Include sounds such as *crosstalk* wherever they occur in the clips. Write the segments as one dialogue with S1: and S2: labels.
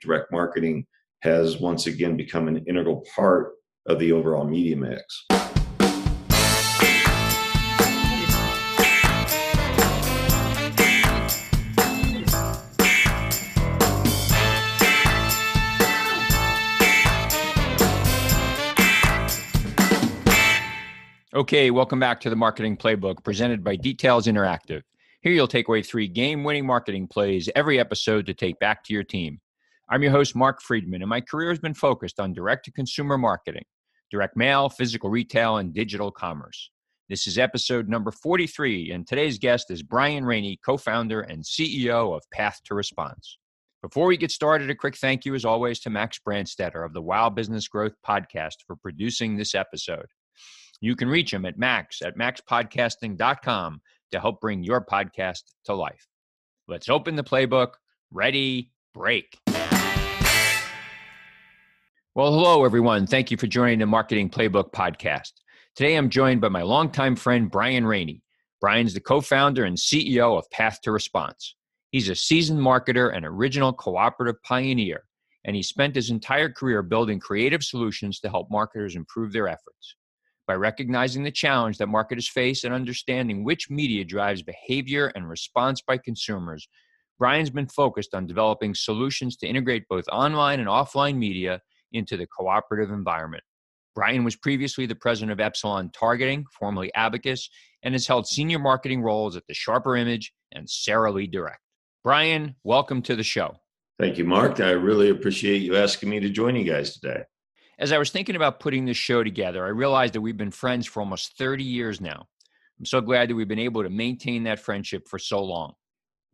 S1: direct marketing has once again become an integral part of the overall media mix.
S2: Okay, welcome back to the Marketing Playbook presented by Details Interactive. Here you'll take away three game winning marketing plays every episode to take back to your team. I'm your host, Mark Friedman, and my career has been focused on direct to consumer marketing, direct mail, physical retail, and digital commerce. This is episode number 43, and today's guest is Brian Rainey, co founder and CEO of Path2Response. Before we get started, a quick thank you, as always, to Max Brandstetter of the Wow Business Growth Podcast for producing this episode. You can reach him at max at maxpodcasting.com to help bring your podcast to life. Let's open the playbook. Ready, break. Well, hello, everyone. Thank you for joining the Marketing Playbook podcast. Today, I'm joined by my longtime friend, Brian Rainey. Brian's the co founder and CEO of Path2Response. He's a seasoned marketer and original cooperative pioneer, and he spent his entire career building creative solutions to help marketers improve their efforts. By recognizing the challenge that marketers face and understanding which media drives behavior and response by consumers, Brian's been focused on developing solutions to integrate both online and offline media into the cooperative environment. Brian was previously the president of Epsilon Targeting, formerly Abacus, and has held senior marketing roles at the Sharper Image and Sara Lee Direct. Brian, welcome to the show.
S1: Thank you, Mark. I really appreciate you asking me to join you guys today
S2: as I was thinking about putting this show together, I realized that we've been friends for almost 30 years now. I'm so glad that we've been able to maintain that friendship for so long.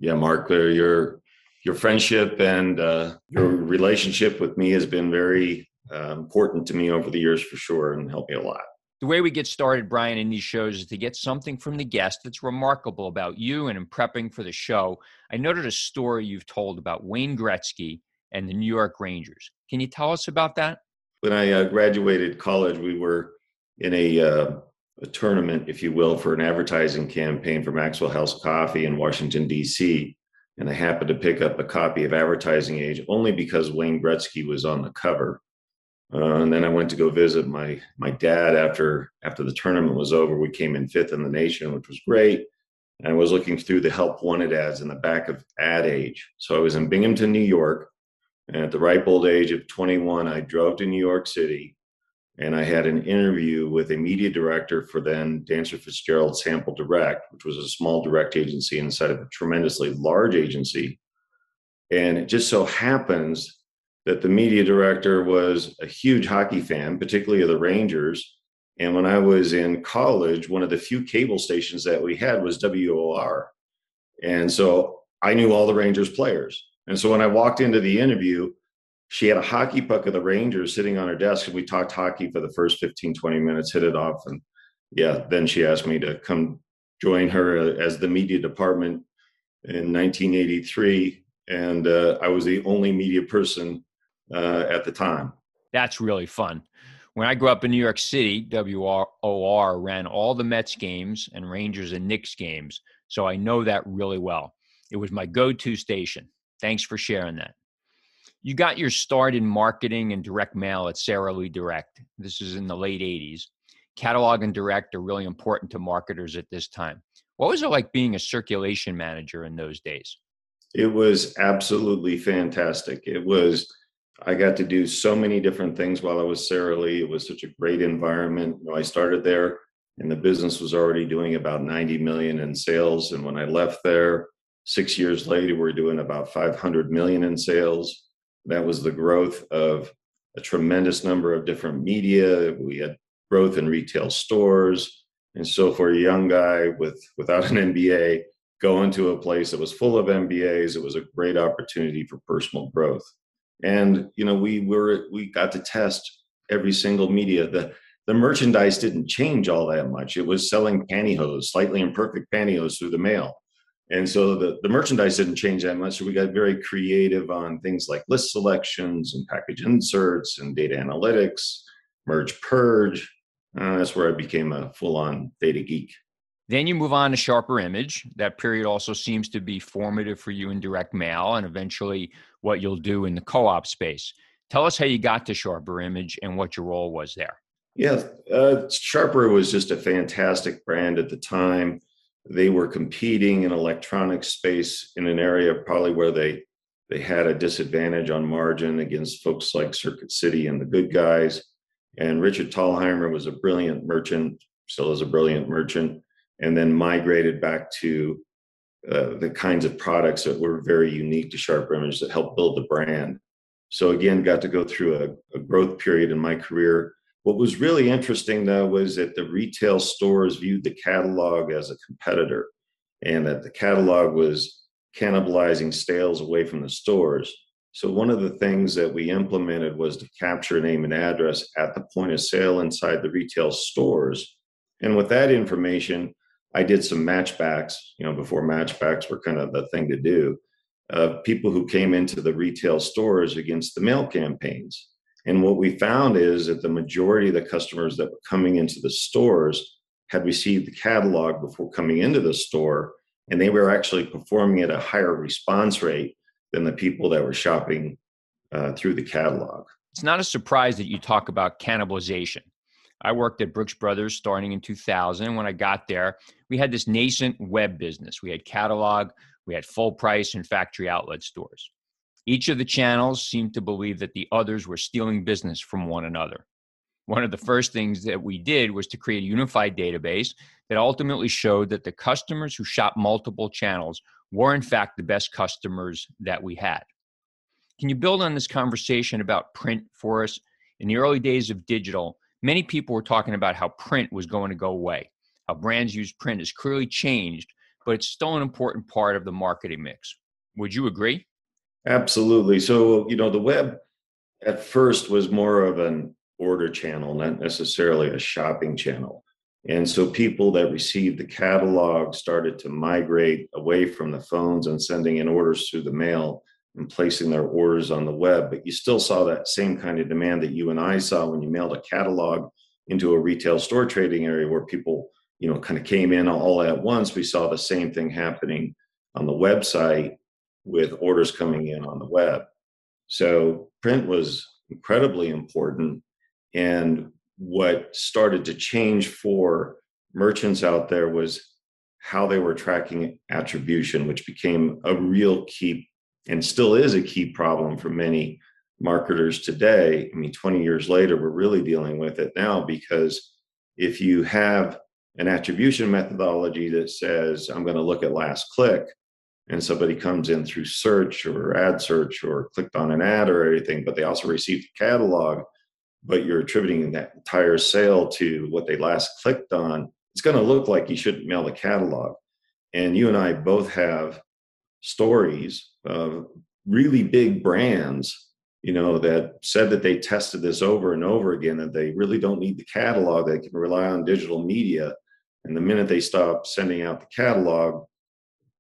S1: Yeah, Mark, uh, your your friendship and uh, your relationship with me has been very uh, important to me over the years for sure and helped me a lot.
S2: The way we get started, Brian, in these shows is to get something from the guest that's remarkable about you. And in prepping for the show, I noted a story you've told about Wayne Gretzky and the New York Rangers. Can you tell us about that?
S1: when I uh, graduated college, we were in a, uh, a tournament, if you will, for an advertising campaign for Maxwell House Coffee in Washington, D.C. And I happened to pick up a copy of Advertising Age only because Wayne Gretzky was on the cover. Uh, and then I went to go visit my my dad after after the tournament was over. We came in fifth in the nation, which was great. And I was looking through the help wanted ads in the back of Ad Age. So I was in Binghamton, New York, and at the ripe old age of 21, I drove to New York City and I had an interview with a media director for then Dancer Fitzgerald Sample Direct, which was a small direct agency inside of a tremendously large agency. And it just so happens that the media director was a huge hockey fan, particularly of the Rangers. And when I was in college, one of the few cable stations that we had was WOR. And so I knew all the Rangers players. And so when I walked into the interview, she had a hockey puck of the Rangers sitting on her desk, and we talked hockey for the first 15, 20 minutes, hit it off. And yeah, then she asked me to come join her uh, as the media department in 1983. And uh, I was the only media person uh, at the time.
S2: That's really fun. When I grew up in New York City, WOR ran all the Mets games and Rangers and Knicks games. So I know that really well. It was my go to station. Thanks for sharing that. You got your start in marketing and direct mail at Sara Lee Direct. This is in the late 80s. Catalog and direct are really important to marketers at this time. What was it like being a circulation manager in those days?
S1: It was absolutely fantastic. It was, I got to do so many different things while I was Sara Lee. It was such a great environment. You know, I started there and the business was already doing about 90 million in sales. And when I left there, Six years later, we're doing about 500 million in sales. That was the growth of a tremendous number of different media. We had growth in retail stores. And so for a young guy with without an MBA, going to a place that was full of MBAs, it was a great opportunity for personal growth. And you know, we were we got to test every single media. The the merchandise didn't change all that much. It was selling pantyhose, slightly imperfect pantyhose through the mail. And so the, the merchandise didn't change that much. So we got very creative on things like list selections and package inserts and data analytics, merge purge. Uh, that's where I became a full on data geek.
S2: Then you move on to Sharper Image. That period also seems to be formative for you in direct mail and eventually what you'll do in the co op space. Tell us how you got to Sharper Image and what your role was there.
S1: Yeah, uh, Sharper was just a fantastic brand at the time. They were competing in electronic space in an area probably where they they had a disadvantage on margin against folks like Circuit City and the good guys. And Richard Thalheimer was a brilliant merchant, still is a brilliant merchant, and then migrated back to uh, the kinds of products that were very unique to Sharp Image that helped build the brand. So again, got to go through a, a growth period in my career. What was really interesting though was that the retail stores viewed the catalog as a competitor and that the catalog was cannibalizing sales away from the stores. So one of the things that we implemented was to capture name and address at the point of sale inside the retail stores. And with that information, I did some matchbacks, you know, before matchbacks were kind of the thing to do, of people who came into the retail stores against the mail campaigns. And what we found is that the majority of the customers that were coming into the stores had received the catalog before coming into the store and they were actually performing at a higher response rate than the people that were shopping uh, through the catalog.
S2: It's not a surprise that you talk about cannibalization. I worked at Brooks Brothers starting in 2000. When I got there, we had this nascent web business. We had catalog, we had full price and factory outlet stores. Each of the channels seemed to believe that the others were stealing business from one another. One of the first things that we did was to create a unified database that ultimately showed that the customers who shop multiple channels were, in fact, the best customers that we had. Can you build on this conversation about print for us? In the early days of digital, many people were talking about how print was going to go away, how brands use print has clearly changed, but it's still an important part of the marketing mix. Would you agree?
S1: Absolutely. So, you know, the web at first was more of an order channel, not necessarily a shopping channel. And so people that received the catalog started to migrate away from the phones and sending in orders through the mail and placing their orders on the web. But you still saw that same kind of demand that you and I saw when you mailed a catalog into a retail store trading area where people, you know, kind of came in all at once. We saw the same thing happening on the website with orders coming in on the web. So print was incredibly important. And what started to change for merchants out there was how they were tracking attribution, which became a real key and still is a key problem for many marketers today. I mean, 20 years later, we're really dealing with it now because if you have an attribution methodology that says, I'm going to look at last click, and somebody comes in through search or ad search or clicked on an ad or anything, but they also received the catalog, but you're attributing that entire sale to what they last clicked on, it's going to look like you shouldn't mail the catalog. And you and I both have stories of really big brands, you know, that said that they tested this over and over again, that they really don't need the catalog. They can rely on digital media. And the minute they stop sending out the catalog,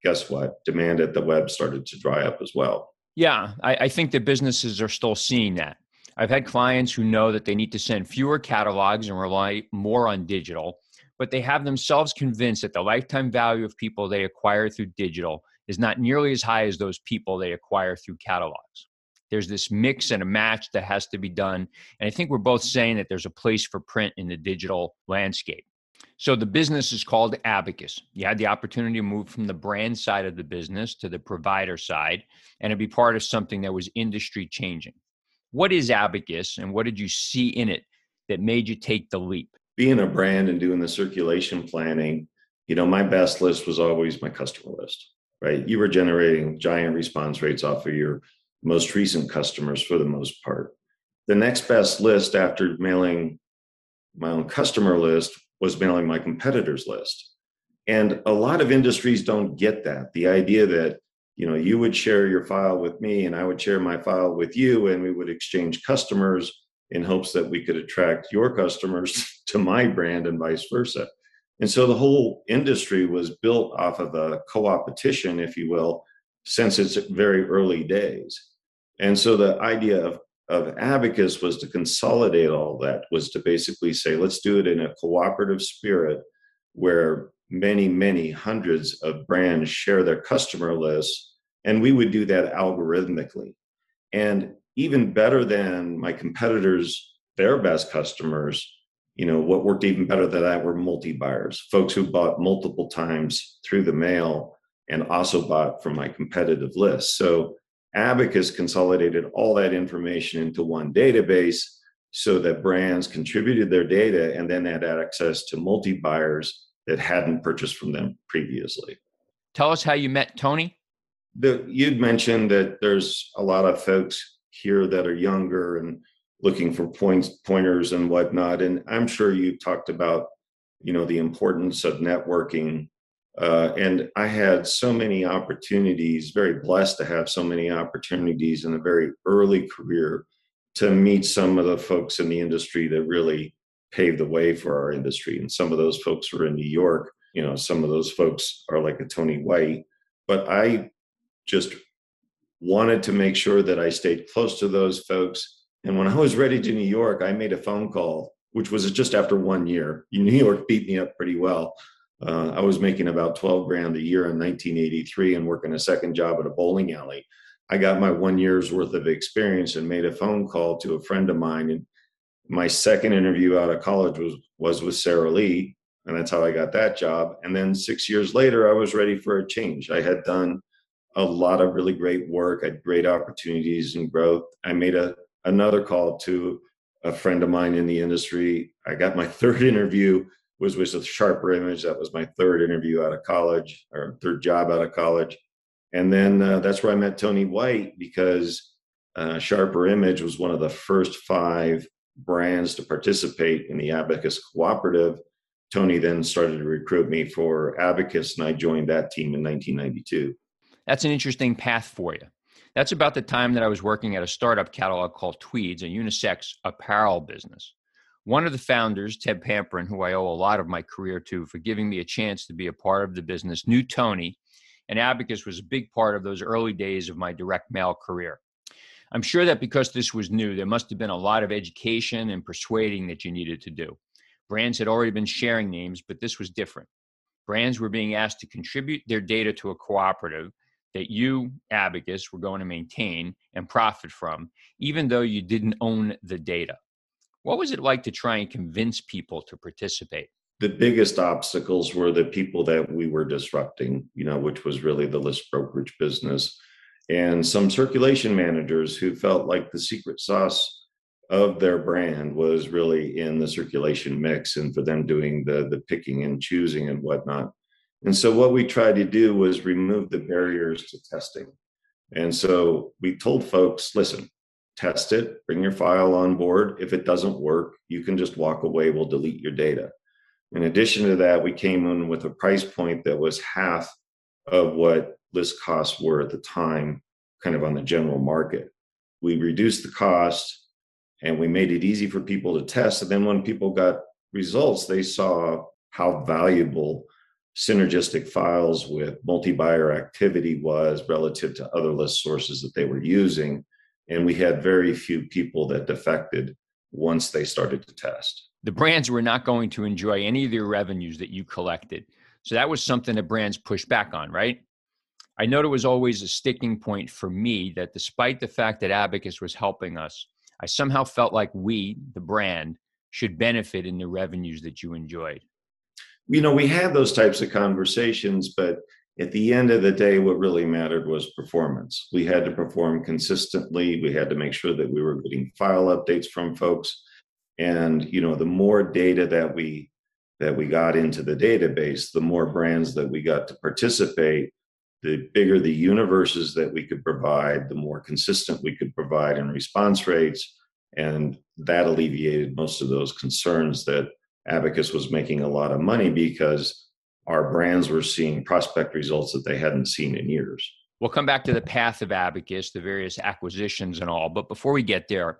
S1: guess what? Demand at the web started to dry up as well.
S2: Yeah, I, I think that businesses are still seeing that. I've had clients who know that they need to send fewer catalogs and rely more on digital, but they have themselves convinced that the lifetime value of people they acquire through digital is not nearly as high as those people they acquire through catalogs. There's this mix and a match that has to be done. And I think we're both saying that there's a place for print in the digital landscape. So the business is called Abacus. You had the opportunity to move from the brand side of the business to the provider side and to be part of something that was industry changing. What is Abacus and what did you see in it that made you take the leap?
S1: Being a brand and doing the circulation planning, you know, my best list was always my customer list, right? You were generating giant response rates off of your most recent customers for the most part. The next best list after mailing my own customer list was mailing my competitors list. And a lot of industries don't get that. The idea that you know you would share your file with me and i would share my file with you and we would exchange customers in hopes that we could attract your customers *laughs* to my brand and vice versa and so the whole industry was built off of a co-opetition if you will since its very early days and so the idea of of abacus was to consolidate all that was to basically say let's do it in a cooperative spirit where many, many hundreds of brands share their customer lists, and we would do that algorithmically. And even better than my competitors, their best customers, you know, what worked even better than that were multi buyers, folks who bought multiple times through the mail and also bought from my competitive list. So Abacus consolidated all that information into one database so that brands contributed their data and then had access to multi buyers that hadn't purchased from them previously.
S2: Tell us how you met Tony.
S1: The, you'd mentioned that there's a lot of folks here that are younger and looking for points, pointers and whatnot. And I'm sure you talked about, you know, the importance of networking. Uh, and I had so many opportunities, very blessed to have so many opportunities in a very early career to meet some of the folks in the industry that really paved the way for our industry. And some of those folks were in New York. You know, some of those folks are like a Tony White. But I just wanted to make sure that I stayed close to those folks. And when I was ready to New York, I made a phone call, which was just after one year. New York beat me up pretty well. Uh, I was making about 12 grand a year in 1983 and working a second job at a bowling alley. I got my one year's worth of experience and made a phone call to a friend of mine. And my second interview out of college was was with Sara Lee, and that's how I got that job. And then six years later, I was ready for a change. I had done a lot of really great work, had great opportunities and growth. I made a another call to a friend of mine in the industry. I got my *laughs* third interview was with Sharper Image. That was my third interview out of college or third job out of college. And then uh, that's where I met Tony White because uh, Sharper Image was one of the first five brands to participate in the Abacus Cooperative. Tony then started to recruit me for Abacus, and I joined that team in 1992.
S2: That's an interesting path for you. That's about the time that I was working at a startup catalog called Tweeds, a unisex apparel business. One of the founders, Ted Pamperin, who I owe a lot of my career to for giving me a chance to be a part of the business, knew Tony and Abacus was a big part of those early days of my direct mail career. I'm sure that because this was new, there must have been a lot of education and persuading that you needed to do. Brands had already been sharing names, but this was different. Brands were being asked to contribute their data to a cooperative that you, Abacus, were going to maintain and profit from, even though you didn't own the data. What was it like to try and convince people to participate?
S1: the biggest obstacles were the people that we were disrupting, you know, which was really the list brokerage business, and some circulation managers who felt like the secret sauce of their brand was really in the circulation mix and for them doing the the picking and choosing and whatnot. And so what we tried to do was remove the barriers to testing. And so we told folks, listen, test it, bring your file on board. If it doesn't work, you can just walk away, we'll delete your data in addition to that, we came in with a price point that was half of what list costs were at the time, kind of on the general market. We reduced the cost and we made it easy for people to test. And then when people got results, they saw how valuable synergistic files with multi-buyer activity was relative to other list sources that they were using. And we had very few people that defected once they started to test
S2: the brands were not going to enjoy any of the revenues that you collected. So that was something that brands pushed back on, right? I know it was always a sticking point for me that despite the fact that Abacus was helping us, I somehow felt like we, the brand, should benefit in the revenues that you enjoyed.
S1: You know, we had those types of conversations, but at the end of the day, what really mattered was performance. We had to perform consistently. We had to make sure that we were getting file updates from folks and you know the more data that we that we got into the database the more brands that we got to participate the bigger the universes that we could provide the more consistent we could provide in response rates and that alleviated most of those concerns that abacus was making a lot of money because our brands were seeing prospect results that they hadn't seen in years
S2: we'll come back to the path of abacus the various acquisitions and all but before we get there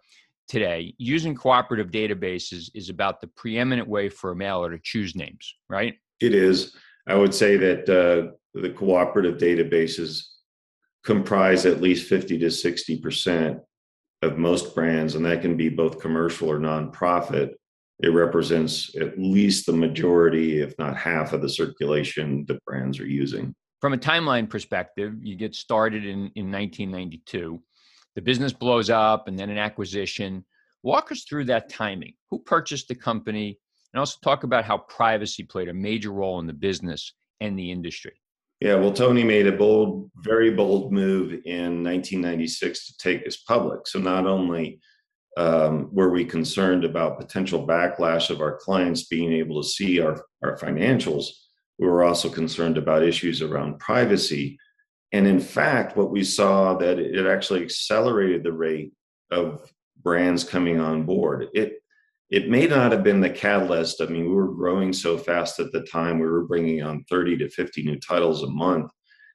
S2: today, using cooperative databases is about the preeminent way for a mailer to choose names, right?
S1: It is. I would say that uh, the cooperative databases comprise at least 50 to 60% of most brands, and that can be both commercial or nonprofit it represents at least the majority, if not half, of the circulation that brands are using.
S2: From a timeline perspective, you get started in, in 1992. The business blows up and then an acquisition. Walk us through that timing. Who purchased the company? And also talk about how privacy played a major role in the business and the industry.
S1: Yeah, well, Tony made a bold, very bold move in 1996 to take us public. So not only um, were we concerned about potential backlash of our clients being able to see our, our financials, we were also concerned about issues around privacy. And in fact, what we saw that it actually accelerated the rate of brands coming on board. It it may not have been the catalyst. I mean, we were growing so fast at the time. We were bringing on 30 to 50 new titles a month.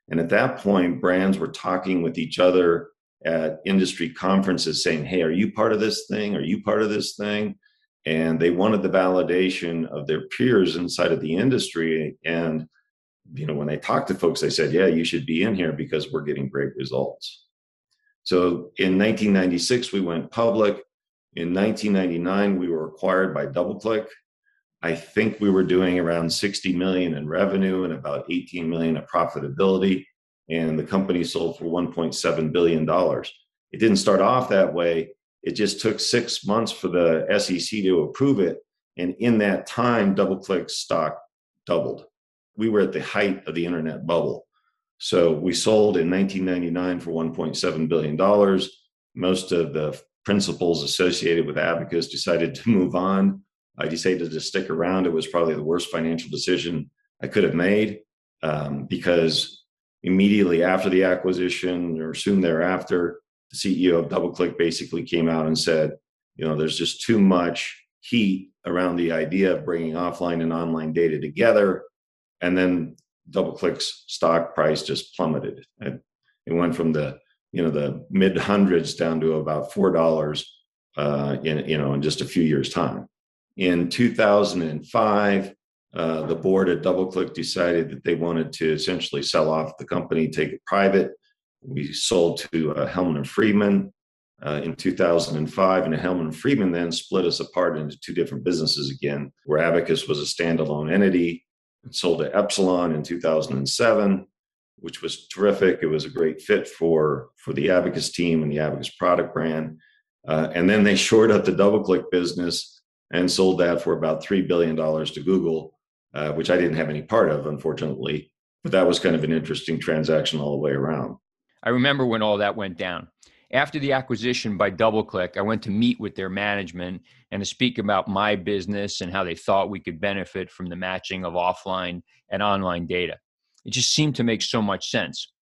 S1: And at that point, brands were talking with each other at industry conferences saying, Hey, are you part of this thing? Are you part of this thing? And they wanted the validation of their peers inside of the industry. And, you know, when they talked to folks, they said, Yeah, you should be in here because we're getting great results. So in 1996, we went public. In 1999, we were acquired by DoubleClick. I think we were doing around 60 million in revenue and about 18 million of profitability and the company sold for 1.7 billion dollars. It didn't start off that way. It just took six months for the SEC to approve it, and in that time, DoubleClick stock doubled. We were at the height of the internet bubble, so we sold in 1999 for 1.7 billion dollars. Most of the principals associated with Abacus decided to move on. I decided to stick around. It was probably the worst financial decision I could have made um, because immediately after the acquisition or soon thereafter, the CEO of DoubleClick basically came out and said, you know, there's just too much heat around the idea of bringing offline and online data together. And then DoubleClick's stock price just plummeted. It, went from the you know the mid hundreds down to about four dollars uh, in you know in just a few years time. In 2005, uh, the board at DoubleClick decided that they wanted to essentially sell off the company, take it private. We sold to uh, Hellman and Friedman uh, in 2005, and Hellman and Friedman then split us apart into two different businesses again, where Abacus was a standalone entity. and sold to Epsilon in 2007, which was terrific. It was a great fit for for the Abacus team and the Abacus product brand. Uh, and then they shored up the DoubleClick business and sold that for about three billion dollars to Google uh, which I didn't have any part of, unfortunately. But that was kind of an interesting transaction all the way around.
S2: I remember when all that went down. After the acquisition by DoubleClick, I went to meet with their management and to speak about my business and how they thought we could benefit from the matching of offline and online data. It just seemed to make so much sense.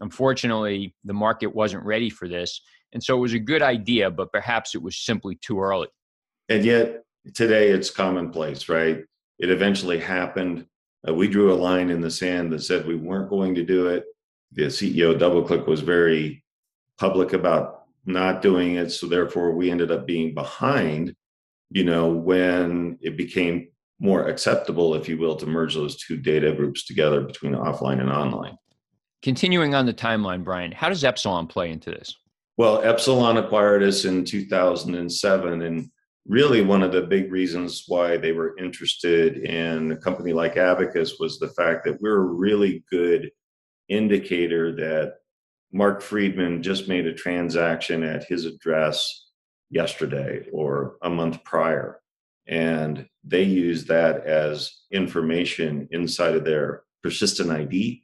S2: Unfortunately, the market wasn't ready for this. And so it was a good idea, but perhaps it was simply too early.
S1: And yet, today it's commonplace, right? It eventually happened. Uh, we drew a line in the sand that said we weren't going to do it. The CEO DoubleClick was very public about not doing it, so therefore we ended up being behind. You know, when it became more acceptable, if you will, to merge those two data groups together between offline and online.
S2: Continuing on the timeline, Brian, how does Epsilon play into this?
S1: Well, Epsilon acquired us in 2007, and really one of the big reasons why they were interested in a company like Abacus was the fact that we're a really good indicator that Mark Friedman just made a transaction at his address yesterday or a month prior. And they use that as information inside of their persistent ID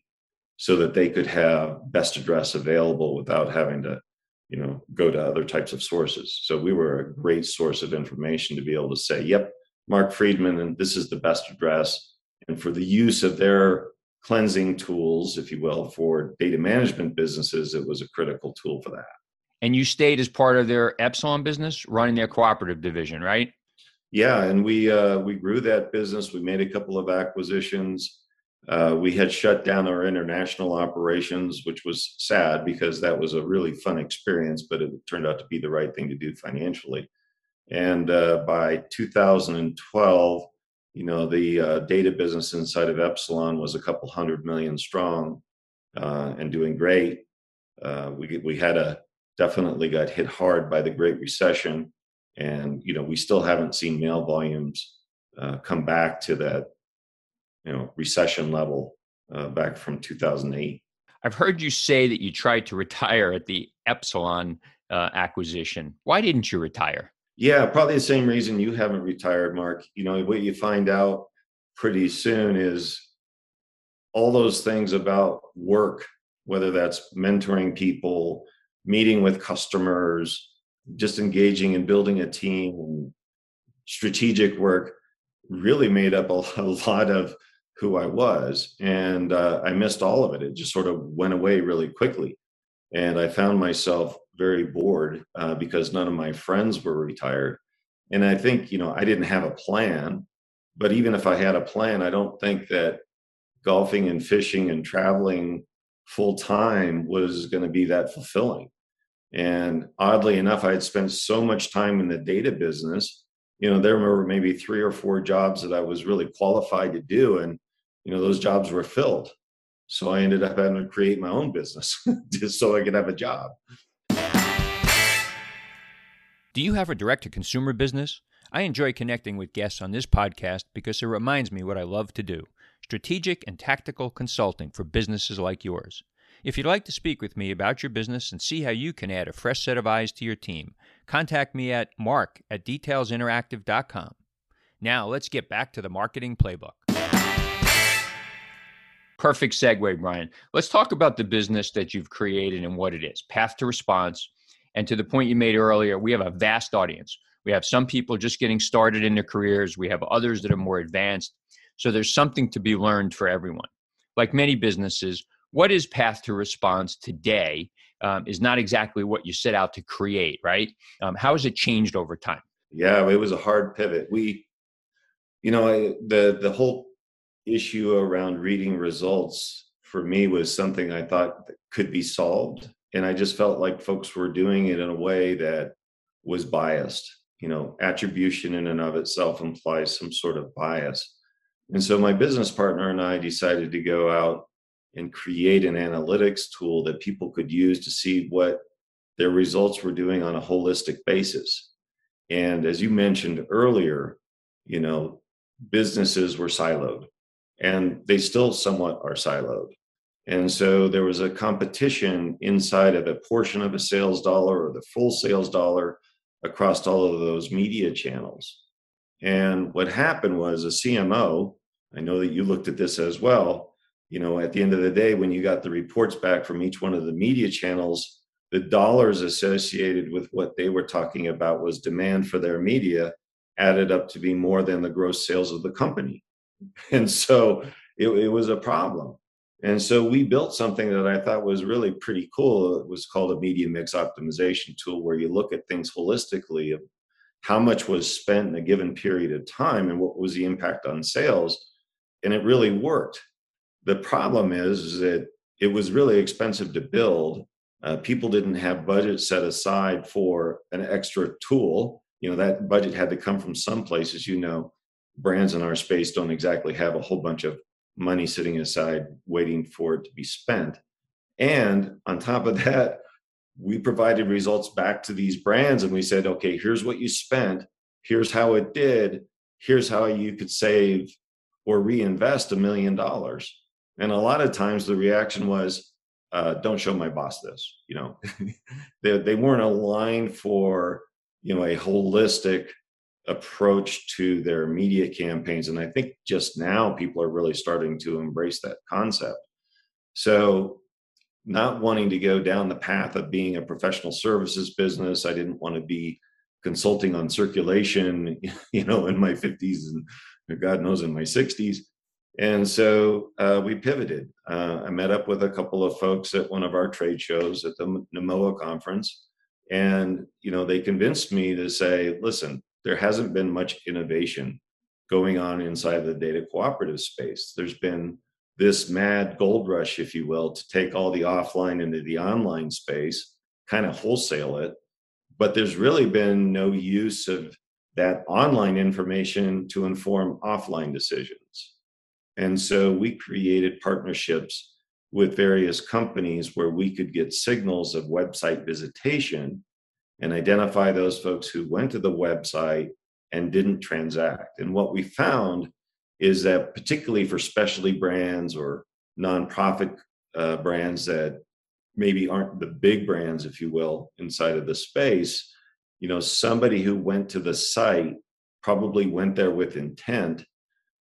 S1: so that they could have best address available without having to you know go to other types of sources. So we were a great source of information to be able to say yep mark friedman and this is the best address. And for the use of their cleansing tools if you will for data management businesses it was a critical tool for that.
S2: And you stayed as part of their epsilon business running their cooperative division right?
S1: Yeah and we uh, we grew that business. We made a couple of acquisitions uh, we had shut down our international operations, which was sad because that was a really fun experience, but it turned out to be the right thing to do financially. And uh, by 2012, you know, the uh, data business inside of Epsilon was a couple hundred million strong uh, and doing great. Uh, we we had a definitely got hit hard by the Great Recession, and you know we still haven't seen mail volumes uh, come back to that you know recession level uh, back from 2008
S2: i've heard you say that you tried to retire at the epsilon uh, acquisition. Why didn't you retire?
S1: Yeah probably the same reason you haven't retired mark. You know what you find out pretty soon is all those things about work whether that's mentoring people meeting with customers just engaging and building a team strategic work really made up a, a *laughs* lot of who I was. And uh, I missed all of it. It just sort of went away really quickly. And I found myself very bored uh, because none of my friends were retired. And I think, you know, I didn't have a plan. But even if I had a plan, I don't think that golfing and fishing and traveling full time was going to be that fulfilling. And oddly enough, I had spent so much time in the data business. You know, there were maybe three or four jobs that I was really qualified to do. And, you know, those jobs were filled. So I ended up having to create my own business *laughs* just so I could have a job.
S2: Do you have a direct to consumer business? I enjoy connecting with guests on this podcast because it reminds me what I love to do strategic and tactical consulting for businesses like yours. If you'd like to speak with me about your business and see how you can add a fresh set of eyes to your team, contact me at mark at detailsinteractive.com. Now, let's get back to the marketing playbook. Perfect segue, Brian. Let's talk about the business that you've created and what it is Path2Response. And to the point you made earlier, we have a vast audience. We have some people just getting started in their careers, we have others that are more advanced. So there's something to be learned for everyone. Like many businesses, what is Path2Response today um, is not exactly what you set out to create, right? Um, how has it changed over time?
S1: Yeah, it was a hard pivot. We, you know, I, the the whole issue around reading results for me was something I thought could be solved, and I just felt like folks were doing it in a way that was biased. You know, attribution in and of itself implies some sort of bias. And so my business partner and I decided to go out and create an analytics tool that people could use to see what their results were doing on a holistic basis. And as you mentioned earlier, you know, businesses were siloed and they still somewhat are siloed. And so there was a competition inside of a portion of a sales dollar or the full sales dollar across all of those media channels. And what happened was a CMO, I know that you looked at this as well, you know, at the end of the day, when you got the reports back from each one of the media channels, the dollars associated with what they were talking about was demand for their media added up to be more than the gross sales of the company. *laughs* And so it, it was a problem. And so we built something that I thought was really pretty cool. It was called a media mix optimization tool, where you look at things holistically of how much was spent in a given period of time and what was the impact on sales. And it really worked the problem is, that it was really expensive to build. Uh, people didn't have budget set aside for an extra tool. You know, that budget had to come from some places. You know, brands in our space don't exactly have a whole bunch of money sitting aside waiting for it to be spent. And on top of that, we provided results back to these brands and we said, okay, here's what you spent, here's how it did, here's how you could save or reinvest a million dollars. And a lot of times the reaction was, uh, don't show my boss this. You know, *laughs* they, they weren't aligned for, you know, a holistic approach to their media campaigns. And I think just now people are really starting to embrace that concept. So, not wanting to go down the path of being a professional services business, I didn't want to be consulting on circulation, *laughs* you know, in my 50s and God knows in my 60s. And so uh, we pivoted. Uh, I met up with a couple of folks at one of our trade shows at the NEMOA conference. And, you know, they convinced me to say, listen, there hasn't been much innovation going on inside the data cooperative space. There's been this mad gold rush, if you will, to take all the offline into the online space, kind of wholesale it. But there's really been no use of that online information to inform offline decisions. And so we created partnerships with various companies where we could get signals of website visitation and identify those folks who went to the website and didn't transact. And what we found is that, particularly for specialty brands or nonprofit uh, brands that maybe aren't the big brands, if you will, inside of the space, you know, somebody who went to the site probably went there with intent.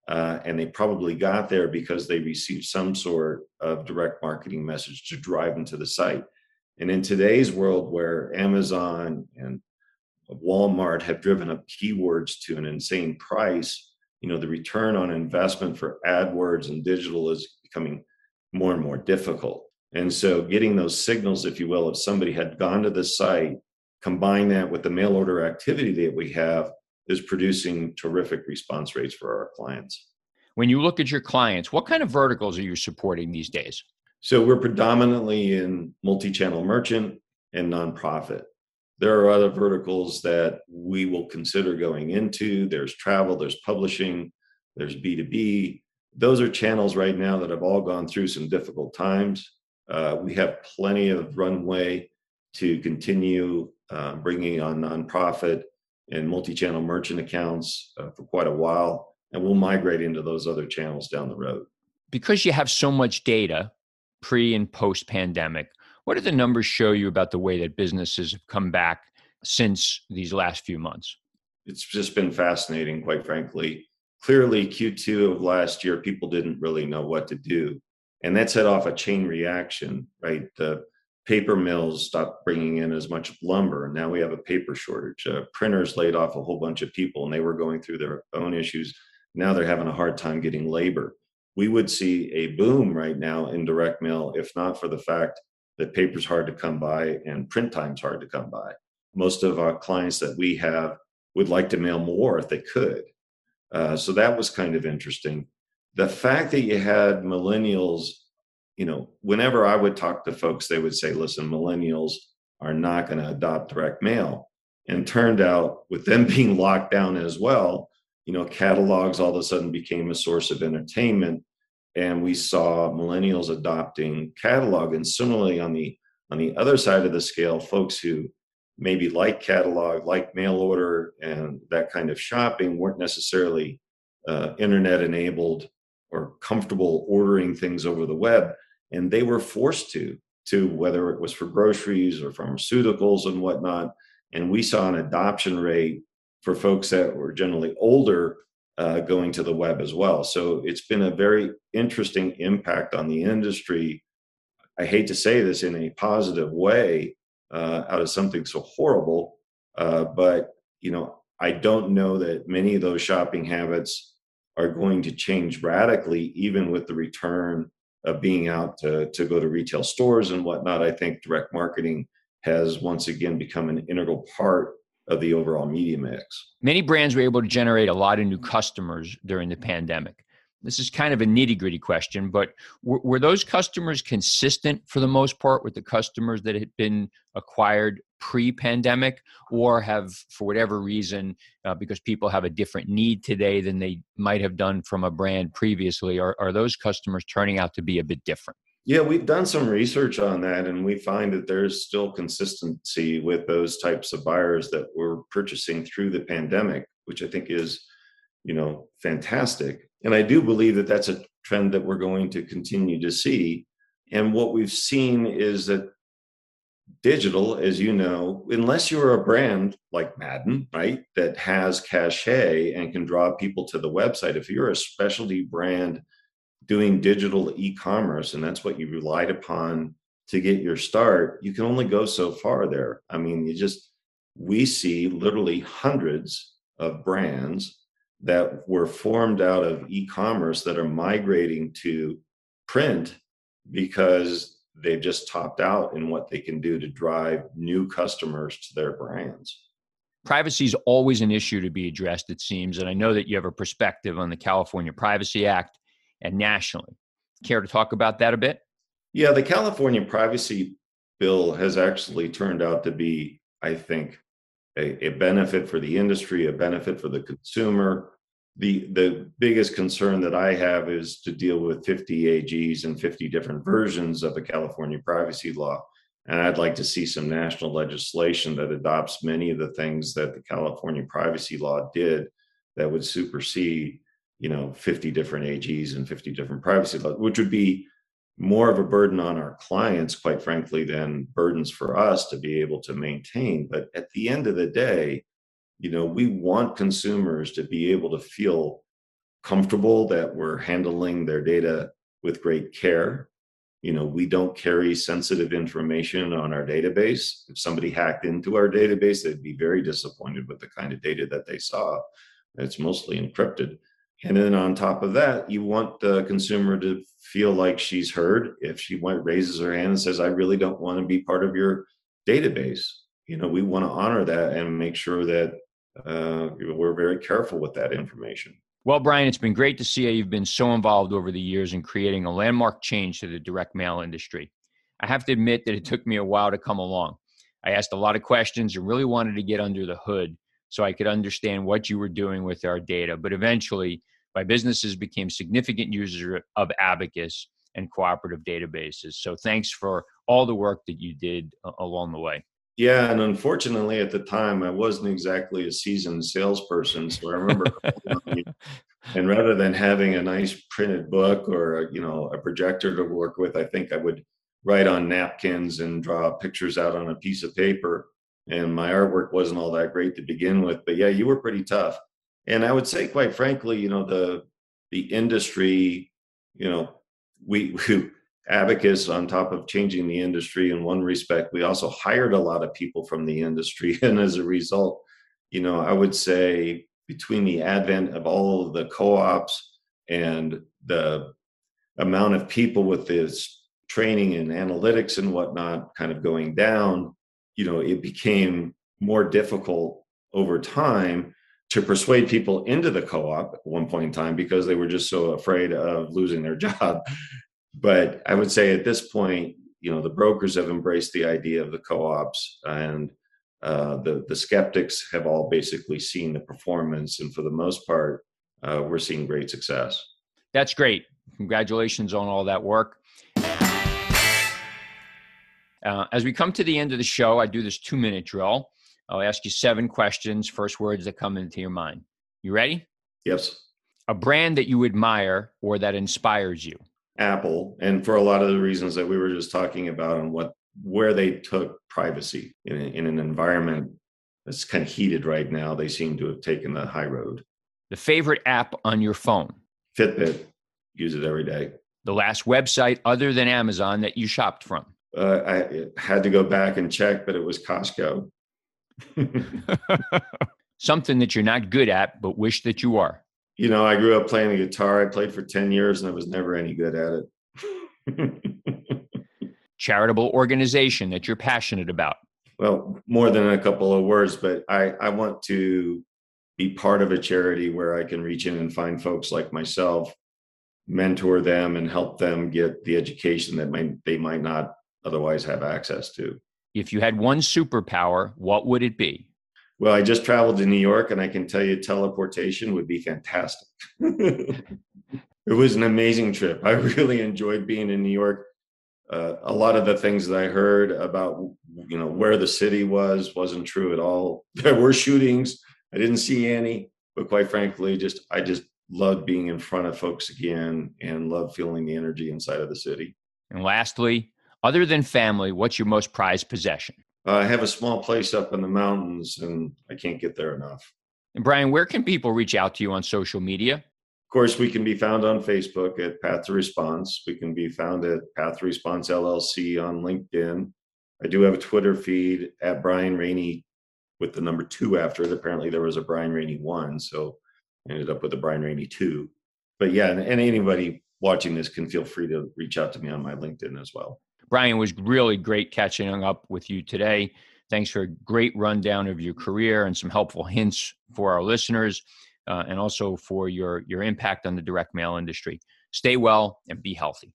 S1: Uh, and they probably got there because they received some sort of direct marketing message to drive them to the site. And in today's world where Amazon and Walmart have driven up keywords to an insane price, you know, the return on investment for AdWords and digital is becoming more and more difficult. And so getting those signals, if you will, if somebody had gone to the site, combine that with the mail order activity that we have, is producing terrific response rates for our clients.
S2: When you look at your clients, what kind of verticals are you supporting these days?
S1: So we're predominantly in multi-channel merchant and nonprofit. There are other verticals that we will consider going into. There's travel, there's publishing, there's B2B. Those are channels right now that have all gone through some difficult times. Uh, we have plenty of runway to continue uh, bringing on nonprofit and multi-channel merchant accounts uh, for quite a while, and we'll migrate into those other channels down the road.
S2: Because you have so much data, pre and post pandemic. What do the numbers show you about the way that businesses have come back since these last few months?
S1: It's just been fascinating, quite frankly. Clearly, Q2 of last year, people didn't really know what to do. And that set off a chain reaction, right? The paper mills stopped bringing in as much lumber. And now we have a paper shortage. Uh, printers laid off a whole bunch of people and they were going through their own issues. Now they're having a hard time getting labor we would see a boom right now in direct mail if not for the fact that paper's hard to come by and print time's hard to come by. Most of our clients that we have would like to mail more if they could. Uh, so that was kind of interesting. The fact that you had millennials, you know, whenever I would talk to folks, they would say, listen, millennials are not going to adopt direct mail. And turned out with them *laughs* being locked down as well, you know, catalogs all of a sudden became a source of entertainment and we saw millennials adopting catalog. And similarly on the on the other side of the scale folks who maybe like catalog like mail order and that kind of shopping weren't necessarily uh, internet enabled or comfortable ordering things over the web. And they were forced to to whether it was for groceries or pharmaceuticals and whatnot. And we saw an adoption rate for folks that were generally older uh, going to the web as well. So it's been a very interesting impact on the industry. I hate to say this in a positive way uh, out of something so horrible, uh, but you know I don't know that many of those shopping habits are going to change radically, even with the return of being out to, to go to retail stores and whatnot. I think direct marketing has once again become an integral part of the overall media mix.
S2: Many brands were able to generate a lot of new customers during the pandemic. This is kind of a nitty gritty question, but were, were, those customers consistent for the most part with the customers that had been acquired pre pandemic, or have, for whatever reason, uh, because people have a different need today than they might have done from a brand previously, are, are those customers turning out to be a bit different?
S1: Yeah, we've done some research on that, and we find that there's still consistency with those types of buyers that were purchasing through the pandemic, which I think is, you know, fantastic. And I do believe that that's a trend that we're going to continue to see. And what we've seen is that digital, as you know, unless you're a brand like Madden, right, that has cachet and can draw people to the website, if you're a specialty brand doing digital e-commerce and that's what you relied upon to get your start you can only go so far there. I mean you just we see literally hundreds of brands that were formed out of e-commerce that are migrating to print because they've just topped out in what they can do to drive new customers to their brands.
S2: Privacy is always an issue to be addressed it seems and i know that you have a perspective on the california privacy act and nationally. Care to talk about that a bit?
S1: Yeah, the California privacy bill has actually turned out to be, I think, a, a, benefit for the industry, a benefit for the consumer. The, the biggest concern that I have is to deal with 50 AGs and 50 different versions of the California privacy law. And I'd like to see some national legislation that adopts many of the things that the California privacy law did that would supersede, you know, 50 different AGs and 50 different privacy laws, which would be more of a burden on our clients, quite frankly, than burdens for us to be able to maintain. But at the end of the day, you know, we want consumers to be able to feel comfortable that we're handling their data with great care. You know, we don't carry sensitive information on our database. If somebody hacked into our database, they'd be very disappointed with the kind of data that they saw. It's mostly encrypted. And then on top of that, you want the consumer to feel like she's heard. If she went, raises her hand and says, I really don't want to be part of your database, you know, we want to honor that and make sure that uh, we're very careful with that information.
S2: Well, Brian, it's been great to see how you've been so involved over the years in creating a landmark change to the direct mail industry. I have to admit that it took me a while to come along. I asked a lot of questions and really wanted to get under the hood so I could understand what you were doing with our data. But eventually, my businesses became significant users of Abacus and cooperative databases. So thanks for all the work that you did uh, along the way.
S1: Yeah, and unfortunately, at the time, I wasn't exactly a seasoned salesperson. So I remember, *laughs* and rather than having a nice printed book or a, you know a projector to work with, I think I would write on napkins and draw pictures out on a piece of paper. And my artwork wasn't all that great to begin with, but yeah, you were pretty tough. And I would say, quite frankly, you know the the industry, you know, we, *laughs* we Abacus, on top of changing the industry in one respect, we also hired a lot of people from the industry. *laughs* And as a result, you know, I would say between the advent of all of the co ops and the amount of people with this training and analytics and whatnot kind of going down, you know, it became more difficult over time to persuade people into the co-op at one point in time because they were just so afraid of losing their *laughs* job but I would say at this point, you know, the brokers have embraced the idea of the co-ops, and uh, the the skeptics have all basically seen the performance, and for the most part, uh, we're seeing great success.
S2: That's great. Congratulations on all that work. Uh, as we come to the end of the show, I do this two minute drill. I'll ask you seven questions, first words that come into your mind. You ready?
S1: Yes.
S2: A brand that you admire or that inspires you.
S1: Apple, and for a lot of the reasons that we were just talking about, and what where they took privacy in, a, in an environment that's kind of heated right now, they seem to have taken the high road.
S2: The favorite app on your phone?
S1: Fitbit, use it every day.
S2: The last website other than Amazon that you shopped from?
S1: Uh, I had to go back and check, but it was Costco. *laughs*
S2: Something that you're not good at, but wish that you are
S1: you know, I grew up playing the guitar. I played for 10 years and I was never any good at
S2: it. *laughs* Charitable organization that you're passionate about.
S1: Well, more than a couple of words, but I, I want to be part of a charity where I can reach in and find folks like myself, mentor them, and help them get the education that might, they might not otherwise have access to.
S2: If you had one superpower, what would it be?
S1: Well, I just traveled to New York and I can tell you teleportation would be fantastic. *laughs* it was an amazing trip. I *laughs* really enjoyed being in New York. Uh, a lot of the things that I heard about, you know, where the city was wasn't true at all. *laughs* There were shootings. I didn't see any, but quite frankly, just I just loved being in front of folks again and love feeling the energy inside of the city.
S2: And lastly, other than family, what's your most prized possession?
S1: Uh, I have a small place up in the mountains and I can't get there enough.
S2: And Brian, where can people reach out to you on social media?
S1: Of course, we can be found on Facebook at Path2Response. We can be found at Path2Response LLC on LinkedIn. I do have a Twitter feed at Brian Rainey with the number two after it. Apparently, there was a Brian Rainey one, so I ended up with a Brian Rainey two. But yeah, and anybody watching this can feel free to reach out to me on my LinkedIn as well.
S2: Brian, was really great catching up with you today. Thanks for a great rundown of your career and some helpful hints for our listeners, uh, and also for your, your impact on the direct mail industry. Stay well and be healthy.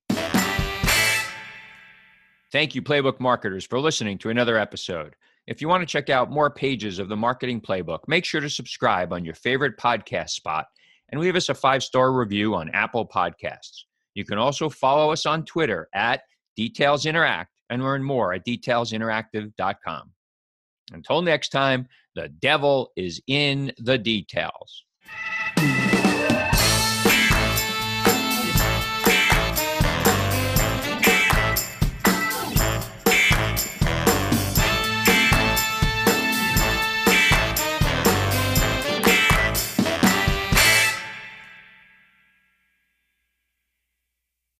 S2: Thank you, Playbook marketers, for listening to another episode. If you want to check out more pages of the Marketing Playbook, make sure to subscribe on your favorite podcast spot and leave us a five star review on Apple Podcasts. You can also follow us on Twitter at Details Interact and learn more at detailsinteractive.com. Until next time, the devil is in the details.